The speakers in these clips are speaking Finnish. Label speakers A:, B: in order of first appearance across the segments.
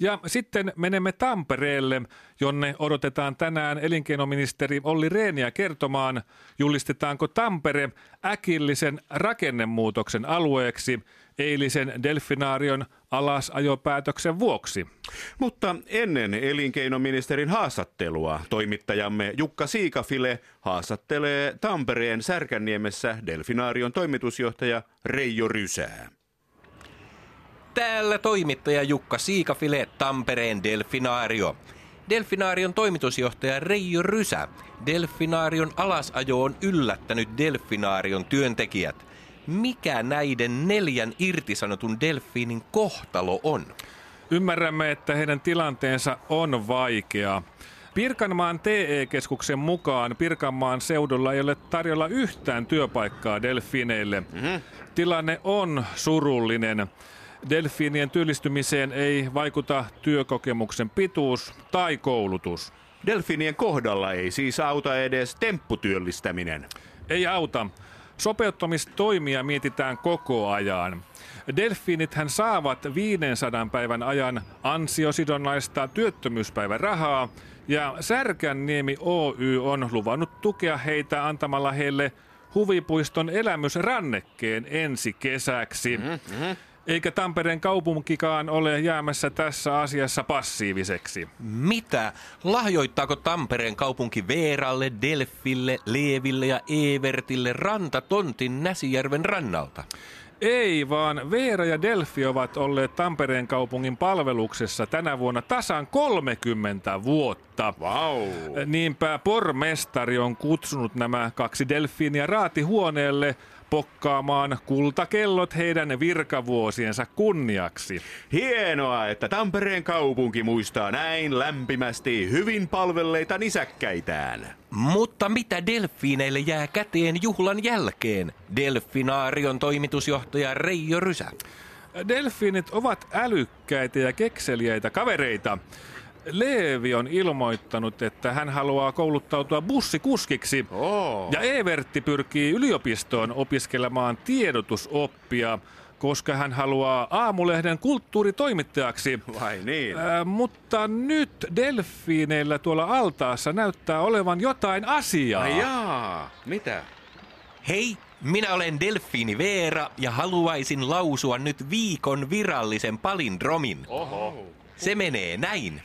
A: Ja sitten menemme Tampereelle, jonne odotetaan tänään elinkeinoministeri Olli Reeniä kertomaan, julistetaanko Tampere äkillisen rakennemuutoksen alueeksi eilisen delfinaarion alasajopäätöksen vuoksi.
B: Mutta ennen elinkeinoministerin haastattelua toimittajamme Jukka Siikafile haastattelee Tampereen Särkänniemessä delfinaarion toimitusjohtaja Reijo Rysää.
C: Täällä toimittaja Jukka Siikafile, Tampereen Delfinaario. Delfinaarion toimitusjohtaja Reijo Rysä. Delfinaarion alasajo on yllättänyt Delfinaarion työntekijät. Mikä näiden neljän irtisanotun delfiinin kohtalo on?
A: Ymmärrämme, että heidän tilanteensa on vaikea. Pirkanmaan TE-keskuksen mukaan Pirkanmaan seudulla ei ole tarjolla yhtään työpaikkaa delfiineille. Mm-hmm. Tilanne on surullinen. Delfiinien työllistymiseen ei vaikuta työkokemuksen pituus tai koulutus.
B: Delfinien kohdalla ei siis auta edes tempputyöllistäminen.
A: Ei auta. Sopeuttamistoimia mietitään koko ajan. Delfiinithän saavat 500 päivän ajan ansiosidonnaista työttömyyspäivärahaa ja Särkänniemi Oy on luvannut tukea heitä antamalla heille huvipuiston elämysrannekkeen ensi kesäksi. Mm-hmm. Eikä Tampereen kaupunkikaan ole jäämässä tässä asiassa passiiviseksi.
C: Mitä? Lahjoittaako Tampereen kaupunki Veeralle, Delfille, Leeville ja Evertille rantatontin Näsijärven rannalta?
A: Ei, vaan Veera ja Delfi ovat olleet Tampereen kaupungin palveluksessa tänä vuonna tasan 30 vuotta.
B: Wow.
A: Niinpä pormestari on kutsunut nämä kaksi delfiiniä raatihuoneelle pokkaamaan kultakellot heidän virkavuosiensa kunniaksi.
B: Hienoa, että Tampereen kaupunki muistaa näin lämpimästi hyvin palvelleita nisäkkäitään.
C: Mutta mitä delfiineille jää käteen juhlan jälkeen? Delfinaarion toimitusjohtaja Reijo Rysä.
A: Delfiinit ovat älykkäitä ja kekseliäitä kavereita. Leevi on ilmoittanut, että hän haluaa kouluttautua bussikuskiksi.
B: Oh.
A: Ja Evertti pyrkii yliopistoon opiskelemaan tiedotusoppia, koska hän haluaa aamulehden kulttuuritoimittajaksi.
B: Vai niin?
A: Äh, mutta nyt delfiineillä tuolla altaassa näyttää olevan jotain asiaa.
B: Ai jaa, mitä?
C: Hei, minä olen delfiini Veera ja haluaisin lausua nyt viikon virallisen palindromin.
B: Oho.
C: Se menee näin.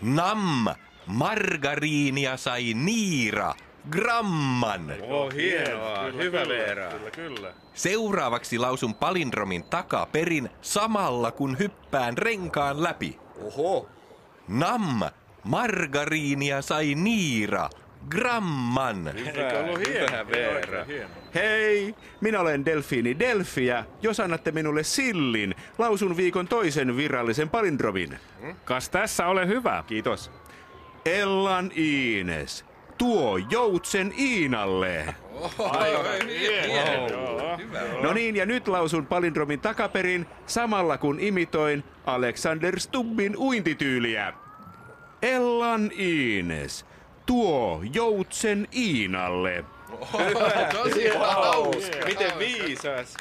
C: Nam, margariinia sai Niira, gramman.
B: Oh, hienoa. Hyvä Veera.
A: Kyllä, kyllä.
C: Seuraavaksi lausun palindromin takaperin samalla kun hyppään renkaan läpi.
B: Oho.
C: Nam, margariinia sai Niira, gramman.
B: Eikö ollut hieno? Veera. Hei, minä olen delfiini Delfiä. Jos annatte minulle sillin, lausun viikon toisen virallisen palindromin.
A: Kas tässä ole hyvä.
B: Kiitos. Ellan Iines. Tuo joutsen Iinalle. No niin, ja nyt lausun palindromin takaperin samalla kun imitoin Alexander Stubbin uintityyliä. Ellan Iines. Tuo joutsen Iinalle.
D: Tosi hauska. Miten viisas.